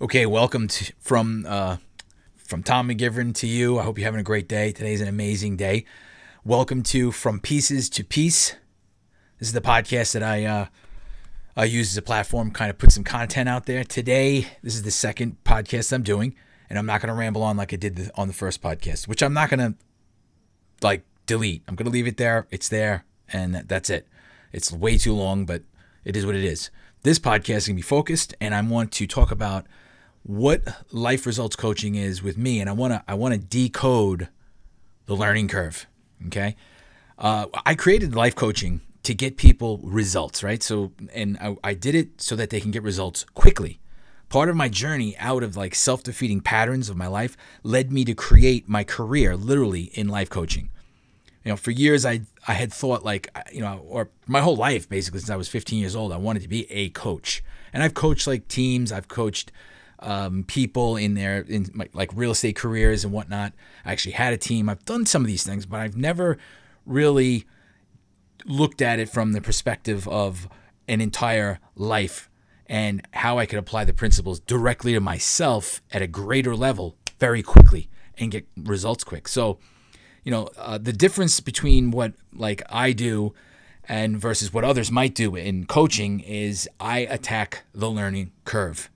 Okay, welcome to, from uh, from Tom McGivern to you. I hope you're having a great day. Today's an amazing day. Welcome to From Pieces to Peace. This is the podcast that I uh, I use as a platform, kind of put some content out there. Today, this is the second podcast I'm doing, and I'm not going to ramble on like I did the, on the first podcast, which I'm not going to like delete. I'm going to leave it there. It's there, and that's it. It's way too long, but it is what it is. This podcast is going to be focused, and I want to talk about what life results coaching is with me, and I want to I want to decode the learning curve. Okay, uh, I created life coaching to get people results, right? So, and I, I did it so that they can get results quickly. Part of my journey out of like self defeating patterns of my life led me to create my career literally in life coaching. You know, for years I I had thought like you know, or my whole life basically since I was 15 years old, I wanted to be a coach, and I've coached like teams, I've coached um, people in their in my, like real estate careers and whatnot. I actually had a team. I've done some of these things, but I've never really looked at it from the perspective of an entire life and how I could apply the principles directly to myself at a greater level very quickly and get results quick. So, you know, uh, the difference between what like I do and versus what others might do in coaching is I attack the learning curve.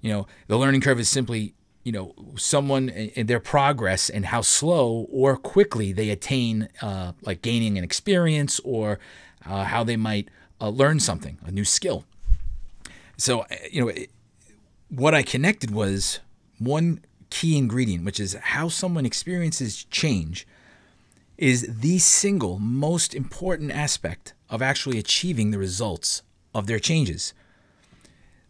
You know, the learning curve is simply, you know, someone in their progress and how slow or quickly they attain, uh, like gaining an experience or uh, how they might uh, learn something, a new skill. So, uh, you know, what I connected was one key ingredient, which is how someone experiences change, is the single most important aspect of actually achieving the results of their changes.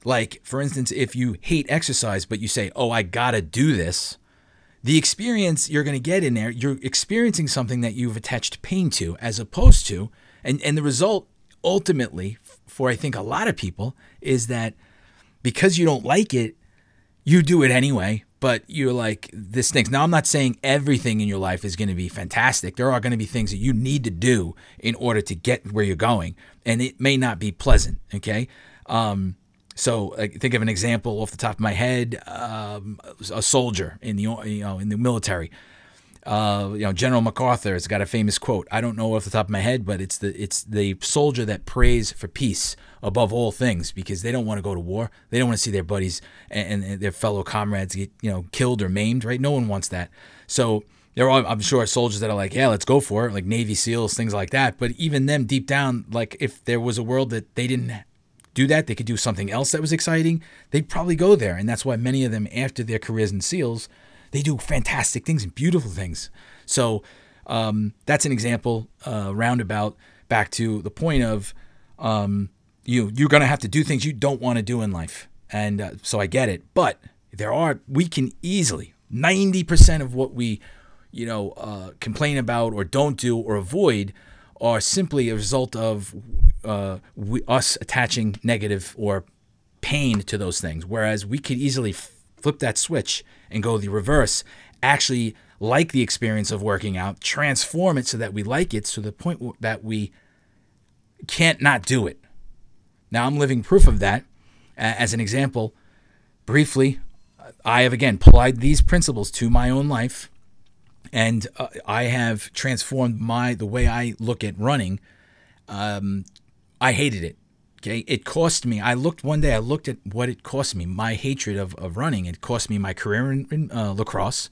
Like, for instance, if you hate exercise, but you say, oh, I gotta do this, the experience you're gonna get in there, you're experiencing something that you've attached pain to, as opposed to, and, and the result ultimately, for I think a lot of people, is that because you don't like it, you do it anyway, but you're like, this stinks. Now, I'm not saying everything in your life is going to be fantastic. There are going to be things that you need to do in order to get where you're going, and it may not be pleasant, okay? Um, so think of an example off the top of my head: um, a soldier in the you know in the military. Uh, you know, General MacArthur has got a famous quote. I don't know off the top of my head, but it's the it's the soldier that prays for peace above all things because they don't want to go to war. They don't want to see their buddies and, and their fellow comrades get you know killed or maimed. Right? No one wants that. So there are, I'm sure, soldiers that are like, yeah, let's go for it, like Navy SEALs, things like that. But even them, deep down, like if there was a world that they didn't do that, they could do something else that was exciting, they'd probably go there. And that's why many of them, after their careers in SEALs, they do fantastic things and beautiful things. So um, that's an example, uh, roundabout, back to the point of um, you you're gonna have to do things you don't want to do in life, and uh, so I get it. But there are we can easily ninety percent of what we you know uh, complain about or don't do or avoid are simply a result of uh, we, us attaching negative or pain to those things. Whereas we could easily flip that switch and go the reverse, actually like the experience of working out, transform it so that we like it to the point that we can't not do it. Now, I'm living proof of that. As an example, briefly, I have again applied these principles to my own life, and uh, I have transformed my the way I look at running um, I hated it. Okay, it cost me. I looked one day. I looked at what it cost me. My hatred of, of running. It cost me my career in, in uh, lacrosse.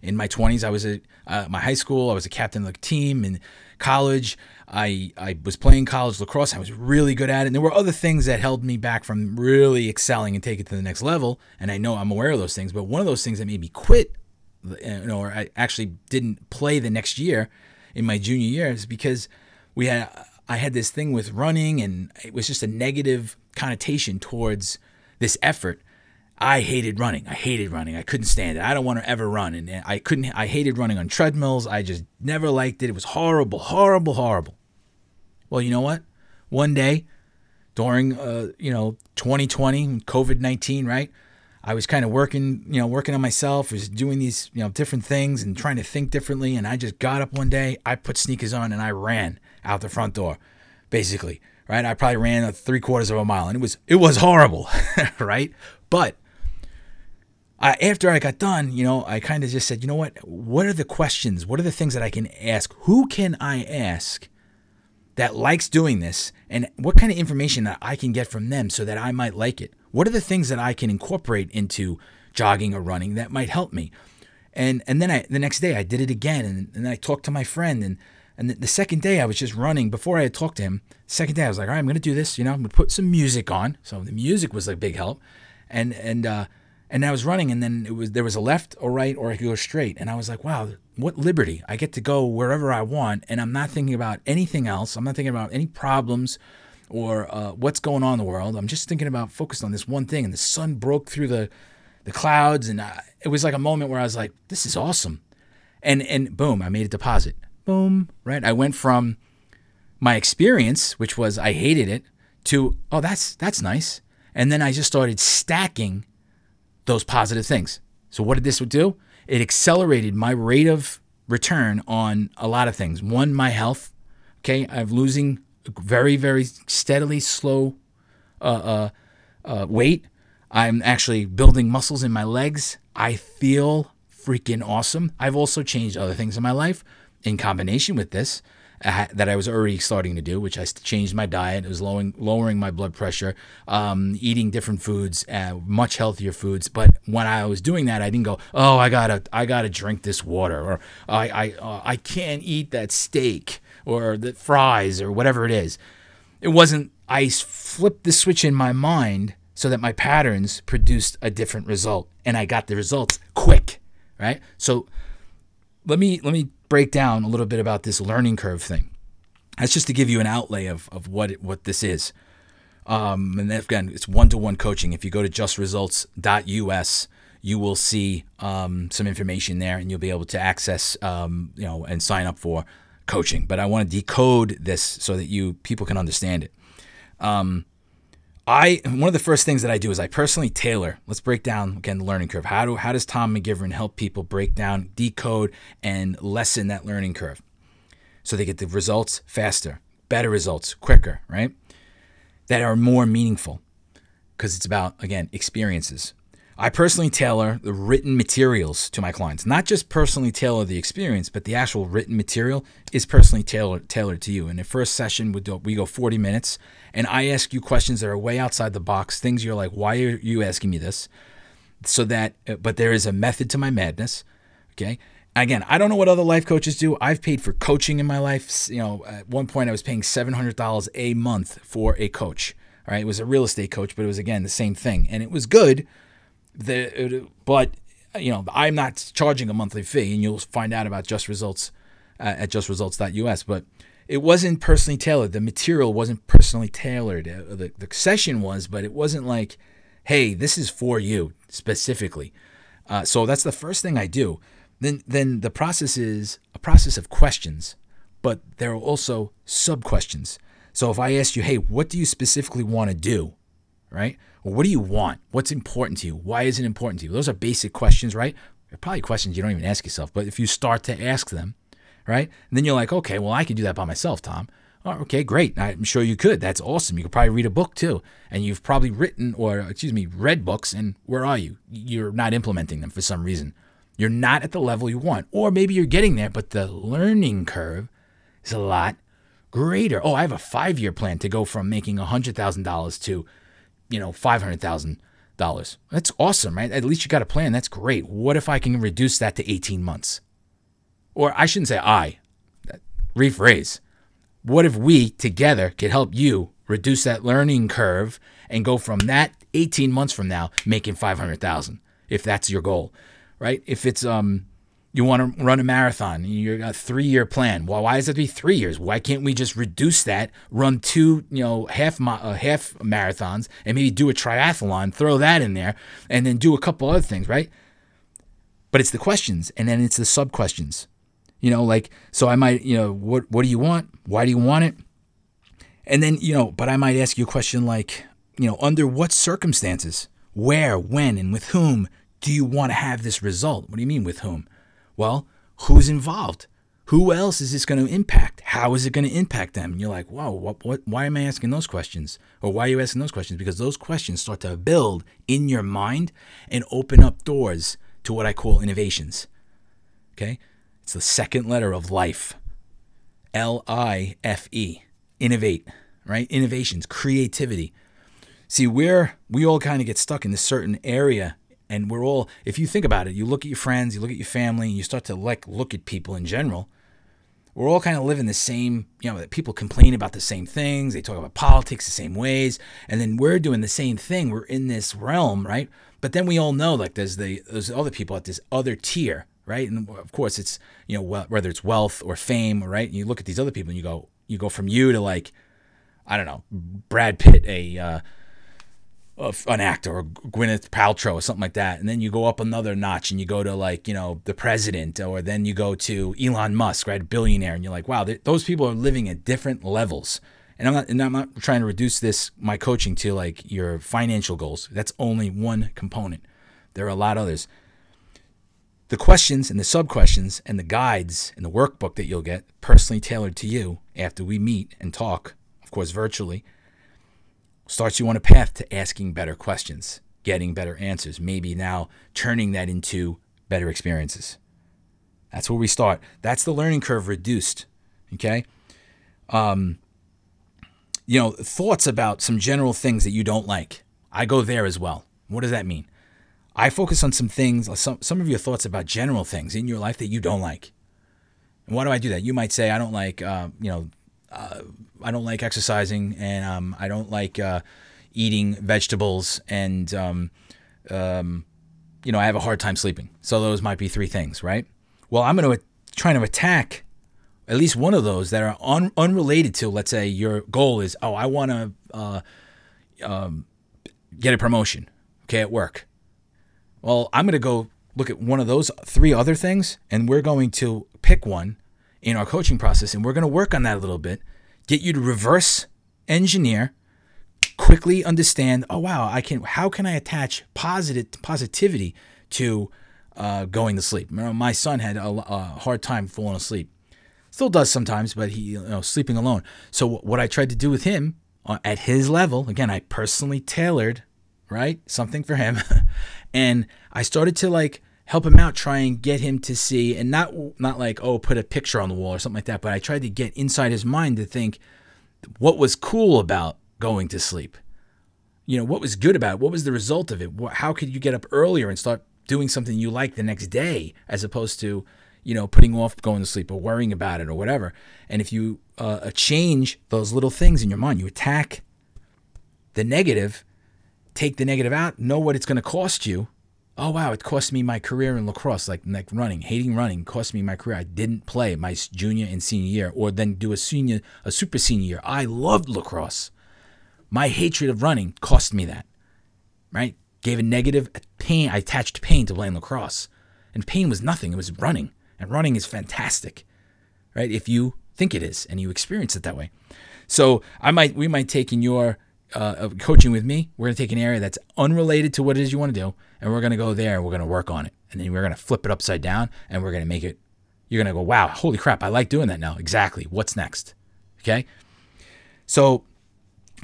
In my twenties, I was at uh, my high school. I was a captain of the team. In college, I I was playing college lacrosse. I was really good at it. And there were other things that held me back from really excelling and take it to the next level. And I know I'm aware of those things. But one of those things that made me quit, you know, or I actually didn't play the next year in my junior year is because we had I had this thing with running, and it was just a negative connotation towards this effort. I hated running. I hated running. I couldn't stand it. I don't want to ever run. And I couldn't, I hated running on treadmills. I just never liked it. It was horrible, horrible, horrible. Well, you know what? One day during, uh, you know, 2020, COVID 19, right? I was kind of working, you know, working on myself, was doing these, you know, different things and trying to think differently. And I just got up one day, I put sneakers on and I ran out the front door, basically. Right? I probably ran three quarters of a mile, and it was it was horrible, right? But I, after I got done, you know, I kind of just said, you know what? What are the questions? What are the things that I can ask? Who can I ask that likes doing this? And what kind of information that I can get from them so that I might like it? What are the things that I can incorporate into jogging or running that might help me? And and then I the next day I did it again, and, and I talked to my friend, and and the, the second day I was just running. Before I had talked to him, second day I was like, all right, I'm gonna do this. You know, I'm gonna put some music on. So the music was a big help, and and uh, and I was running, and then it was there was a left or right, or I could go straight, and I was like, wow, what liberty! I get to go wherever I want, and I'm not thinking about anything else. I'm not thinking about any problems or uh, what's going on in the world. I'm just thinking about focused on this one thing, and the sun broke through the the clouds, and I, it was like a moment where I was like, this is awesome, and and boom, I made a deposit. Boom, right? I went from my experience, which was I hated it, to oh that's that's nice, and then I just started stacking those positive things. So what did this do? It accelerated my rate of return on a lot of things. One, my health. Okay, I'm losing very, very steadily slow uh, uh, uh, weight. I'm actually building muscles in my legs. I feel freaking awesome. I've also changed other things in my life in combination with this that I was already starting to do, which I changed my diet. It was lowering lowering my blood pressure, um, eating different foods, uh, much healthier foods. But when I was doing that, I didn't go, "Oh, I gotta I gotta drink this water," or "I I uh, I can't eat that steak," or the fries, or whatever it is. It wasn't. I flipped the switch in my mind so that my patterns produced a different result, and I got the results quick. Right. So let me let me break down a little bit about this learning curve thing. That's just to give you an outlay of, of what it, what this is. Um, and again, it's one to one coaching. If you go to justresults.us, you will see um, some information there, and you'll be able to access, um, you know, and sign up for coaching. But I want to decode this so that you people can understand it. Um, I one of the first things that I do is I personally tailor. Let's break down again the learning curve. How do how does Tom McGivern help people break down, decode, and lessen that learning curve, so they get the results faster, better results, quicker, right? That are more meaningful, because it's about again experiences. I personally tailor the written materials to my clients. Not just personally tailor the experience, but the actual written material is personally tailored tailored to you. In the first session, we, do, we go 40 minutes, and I ask you questions that are way outside the box, things you're like, why are you asking me this? So that, uh, but there is a method to my madness. Okay. Again, I don't know what other life coaches do. I've paid for coaching in my life. You know, at one point I was paying $700 a month for a coach. All right. It was a real estate coach, but it was again the same thing. And it was good the but you know I'm not charging a monthly fee, and you'll find out about Just Results uh, at justresults.us. But it wasn't personally tailored. The material wasn't personally tailored. Uh, the, the session was, but it wasn't like, hey, this is for you specifically. Uh, so that's the first thing I do. Then then the process is a process of questions, but there are also sub questions. So if I ask you, hey, what do you specifically want to do? Right? Well, what do you want? What's important to you? Why is it important to you? Those are basic questions, right? They're probably questions you don't even ask yourself, but if you start to ask them, right? And then you're like, okay, well, I could do that by myself, Tom. Oh, okay, great. I'm sure you could. That's awesome. You could probably read a book too. And you've probably written or, excuse me, read books. And where are you? You're not implementing them for some reason. You're not at the level you want. Or maybe you're getting there, but the learning curve is a lot greater. Oh, I have a five year plan to go from making $100,000 to you know, $500,000. That's awesome, right? At least you got a plan. That's great. What if I can reduce that to 18 months? Or I shouldn't say I, rephrase. What if we together could help you reduce that learning curve and go from that 18 months from now making 500,000 if that's your goal, right? If it's um you want to run a marathon, you got a three year plan. Well, why does it be three years? Why can't we just reduce that, run two, you know, half uh, half marathons, and maybe do a triathlon, throw that in there, and then do a couple other things, right? But it's the questions, and then it's the sub questions. You know, like so I might, you know, what what do you want? Why do you want it? And then you know, but I might ask you a question like, you know, under what circumstances, where, when, and with whom do you want to have this result? What do you mean with whom? Well, who's involved? Who else is this going to impact? How is it going to impact them? And you're like, whoa, what, what, why am I asking those questions? Or why are you asking those questions? Because those questions start to build in your mind and open up doors to what I call innovations. Okay? It's the second letter of life L I F E. Innovate, right? Innovations, creativity. See, we're, we all kind of get stuck in this certain area and we're all if you think about it you look at your friends you look at your family and you start to like look at people in general we're all kind of living the same, you know, people complain about the same things. They talk about politics the same ways. And then we're doing the same thing. We're in this realm, right? But then we all know like there's the there's other people at this other tier, right? And of course it's, you know, whether it's wealth or fame, right? And you look at these other people and you go you go from you to like I don't know, Brad Pitt, a uh, an actor or Gwyneth Paltrow or something like that, and then you go up another notch and you go to like you know the president, or then you go to Elon Musk, right, billionaire, and you're like, wow, those people are living at different levels. And I'm not, and I'm not trying to reduce this my coaching to like your financial goals. That's only one component. There are a lot others. The questions and the sub questions and the guides and the workbook that you'll get personally tailored to you after we meet and talk, of course, virtually starts you on a path to asking better questions, getting better answers, maybe now turning that into better experiences. That's where we start. That's the learning curve reduced. Okay. Um, you know, thoughts about some general things that you don't like. I go there as well. What does that mean? I focus on some things, some, some of your thoughts about general things in your life that you don't like. And why do I do that? You might say, I don't like, uh, you know, uh, I don't like exercising, and um, I don't like uh, eating vegetables, and um, um, you know I have a hard time sleeping. So those might be three things, right? Well, I'm going to try to attack at least one of those that are un- unrelated to, let's say, your goal is, oh, I want to uh, um, get a promotion, okay, at work. Well, I'm going to go look at one of those three other things, and we're going to pick one in our coaching process, and we're going to work on that a little bit. Get you to reverse engineer, quickly understand. Oh wow, I can. How can I attach positive positivity to uh, going to sleep? My son had a, a, hard time falling asleep. Still does sometimes, but he you know sleeping alone. So what I tried to do with him uh, at his level, again, I personally tailored right something for him, and I started to like help him out, try and get him to see, and not not like oh put a picture on the wall or something like that, but I tried to get inside his mind to think what was cool about going to sleep. You know what was good about it. What was the result of it? How could you get up earlier and start doing something you like the next day, as opposed to you know putting off going to sleep or worrying about it or whatever. And if you uh, change those little things in your mind, you attack the negative, take the negative out, know what it's going to cost you, oh wow, it cost me my career in lacrosse, like like running, hating running, cost me my career. I didn't play my junior and senior year, or then do a senior, a super senior year. I loved lacrosse. My hatred of running cost me that, right? Gave a negative pain. I attached pain to playing lacrosse, and pain was nothing. It was running, and running is fantastic, right? If you think it is and you experience it that way. So I might, we might take in your uh, coaching with me, we're going to take an area that's unrelated to what it is you want to do, and we're going to go there and we're going to work on it. And then we're going to flip it upside down and we're going to make it, you're going to go, wow, holy crap, I like doing that now. Exactly. What's next? Okay. So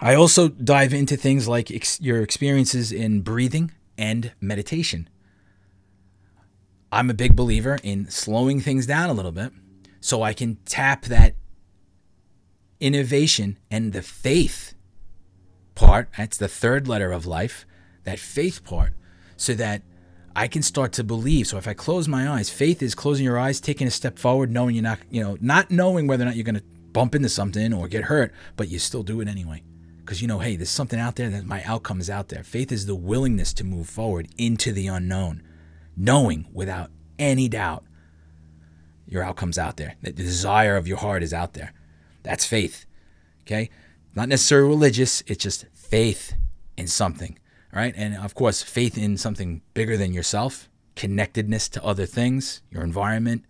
I also dive into things like ex- your experiences in breathing and meditation. I'm a big believer in slowing things down a little bit so I can tap that innovation and the faith part, that's the third letter of life, that faith part, so that I can start to believe. So if I close my eyes, faith is closing your eyes, taking a step forward, knowing you're not, you know, not knowing whether or not you're going to bump into something or get hurt, but you still do it anyway. Because you know, hey, there's something out there that my outcome is out there. Faith is the willingness to move forward into the unknown, knowing without any doubt your outcome's out there. The desire of your heart is out there. That's faith. Okay? Not necessarily religious, it's just faith in something. Right? And of course, faith in something bigger than yourself, connectedness to other things, your environment.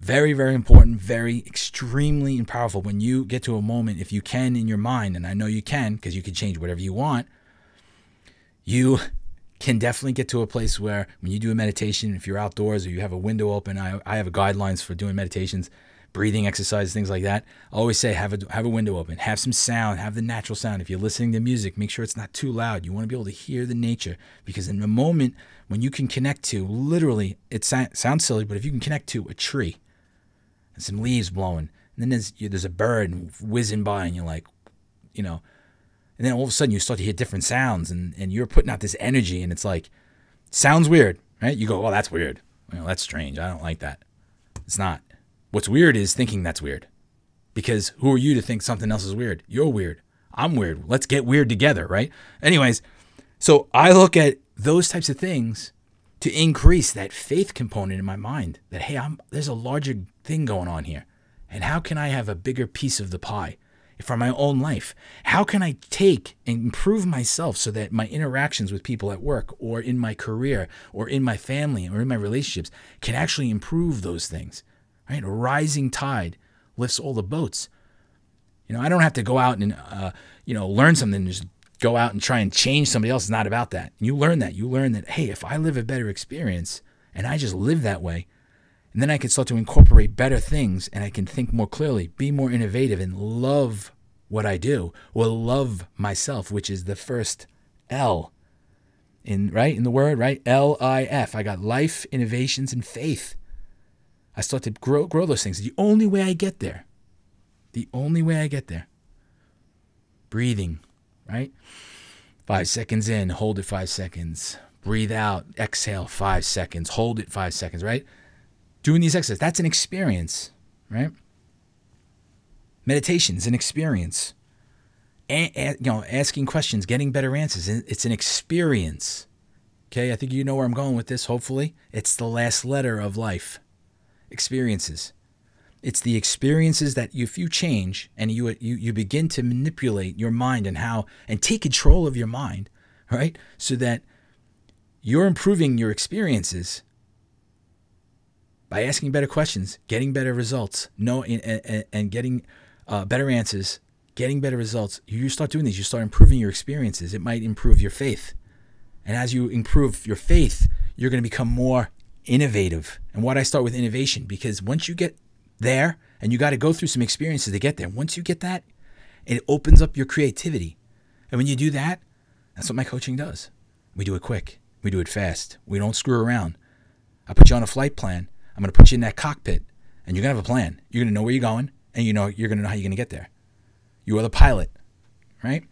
Very, very important, very extremely and powerful. When you get to a moment, if you can in your mind, and I know you can because you can change whatever you want, you can definitely get to a place where when you do a meditation, if you're outdoors or you have a window open, I, I have guidelines for doing meditations breathing exercises, things like that. I always say have a have a window open, have some sound, have the natural sound. If you're listening to music, make sure it's not too loud. You want to be able to hear the nature because in the moment when you can connect to literally, it sounds silly, but if you can connect to a tree and some leaves blowing, and then there's there's a bird whizzing by, and you're like, you know, and then all of a sudden you start to hear different sounds, and and you're putting out this energy, and it's like sounds weird, right? You go, oh, that's weird. Well, that's strange. I don't like that. It's not. What's weird is thinking that's weird. Because who are you to think something else is weird? You're weird. I'm weird. Let's get weird together, right? Anyways, so I look at those types of things to increase that faith component in my mind that hey, I'm there's a larger thing going on here. And how can I have a bigger piece of the pie? for my own life? How can I take and improve myself so that my interactions with people at work or in my career or in my family or in my relationships can actually improve those things? Right? A rising tide lifts all the boats. You know, I don't have to go out and uh, you know learn something and just go out and try and change somebody else. It's not about that. You learn that. You learn that hey, if I live a better experience and I just live that way, and then I can start to incorporate better things and I can think more clearly, be more innovative, and love what I do, or love myself, which is the first L in right in the word, right? L I F. I got life, innovations, and faith. I start to grow grow those things. The only way I get there. The only way I get there. Breathing, right? Five seconds in, hold it five seconds. Breathe out, exhale five seconds, hold it five seconds, right? doing these exercises. That's an experience, right? Meditation is an experience. A- a- you know, asking questions, getting better answers. It's an experience. Okay, I think you know where I'm going with this, hopefully. It's the last letter of life experiences. It's the experiences that if you change and you, you, you begin to manipulate your mind and how, and take control of your mind, right? So that you're improving your experiences by asking better questions, getting better results, know and, and getting uh, better answers, getting better results. You start doing these, you start improving your experiences. It might improve your faith, and as you improve your faith, you're going to become more innovative. And why I start with innovation? Because once you get there, and you got to go through some experiences to get there. Once you get that, it opens up your creativity. And when you do that, that's what my coaching does. We do it quick. We do it fast. We don't screw around. I put you on a flight plan I'm going to put you in that cockpit and you're going to have a plan. You're going to know where you're going and you know you're going to know how you're going to get there. You are the pilot, right?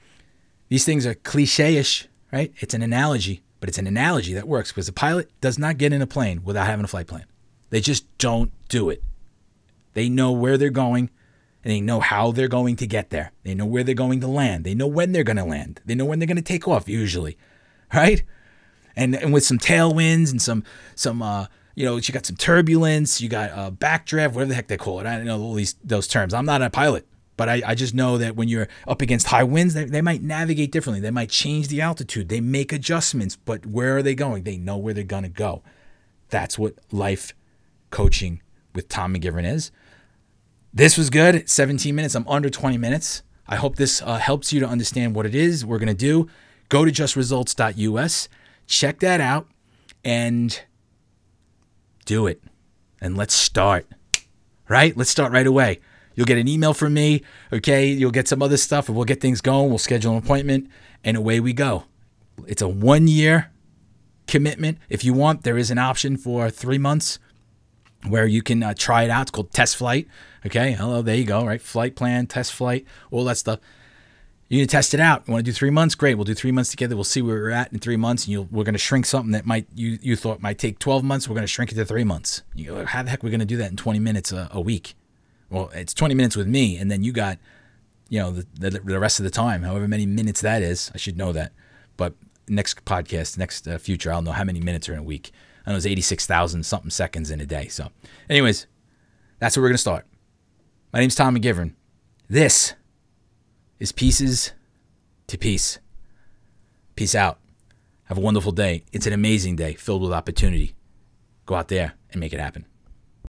These things are cliche-ish, right? It's an analogy, but it's an analogy that works because a pilot does not get in a plane without having a flight plan. They just don't do it. They know where they're going and they know how they're going to get there. They know where they're going to land. They know when they're going to land. They know when they're going to take off usually, right? And, and with some tailwinds and some some uh, you know, you got some turbulence, you got a backdraft, whatever the heck they call it. I don't know all these those terms. I'm not a pilot, but I, I just know that when you're up against high winds, they, they might navigate differently. They might change the altitude. They make adjustments, but where are they going? They know where they're gonna go. That's what life coaching with Tom McGivern is. This was good. 17 minutes. I'm under 20 minutes. I hope this uh, helps you to understand what it is we're going to do. Go to justresults.us, check that out, and do it. And let's start. Right? Let's start right away. You'll get an email from me. Okay. You'll get some other stuff and we'll get things going. We'll schedule an appointment and away we go. It's a one year commitment. If you want, there is an option for three months where you can uh, try it out. It's called test flight. Okay. Hello. There you go. Right. Flight plan, test flight, all that stuff you need to test it out. You want to do three months? Great. We'll do three months together. We'll see where we're at in three months. And we're going to shrink something that might you you thought might take 12 months. We're going to shrink it to three months. You go, how the heck are we going to do that in 20 minutes a, a, week? Well, it's 20 minutes with me, and then you got, you know, the, the, the rest of the time, however many minutes that is. I should know that. But next podcast, next uh, future, I'll know how many minutes are in a week. I know it's 86,000 something seconds in a day. So, anyways, that's where we're going to start. My name's Tom McGivern. This is Pieces to peace. Peace out. Have a wonderful day. It's an amazing day filled with opportunity. Go out there and make it happen.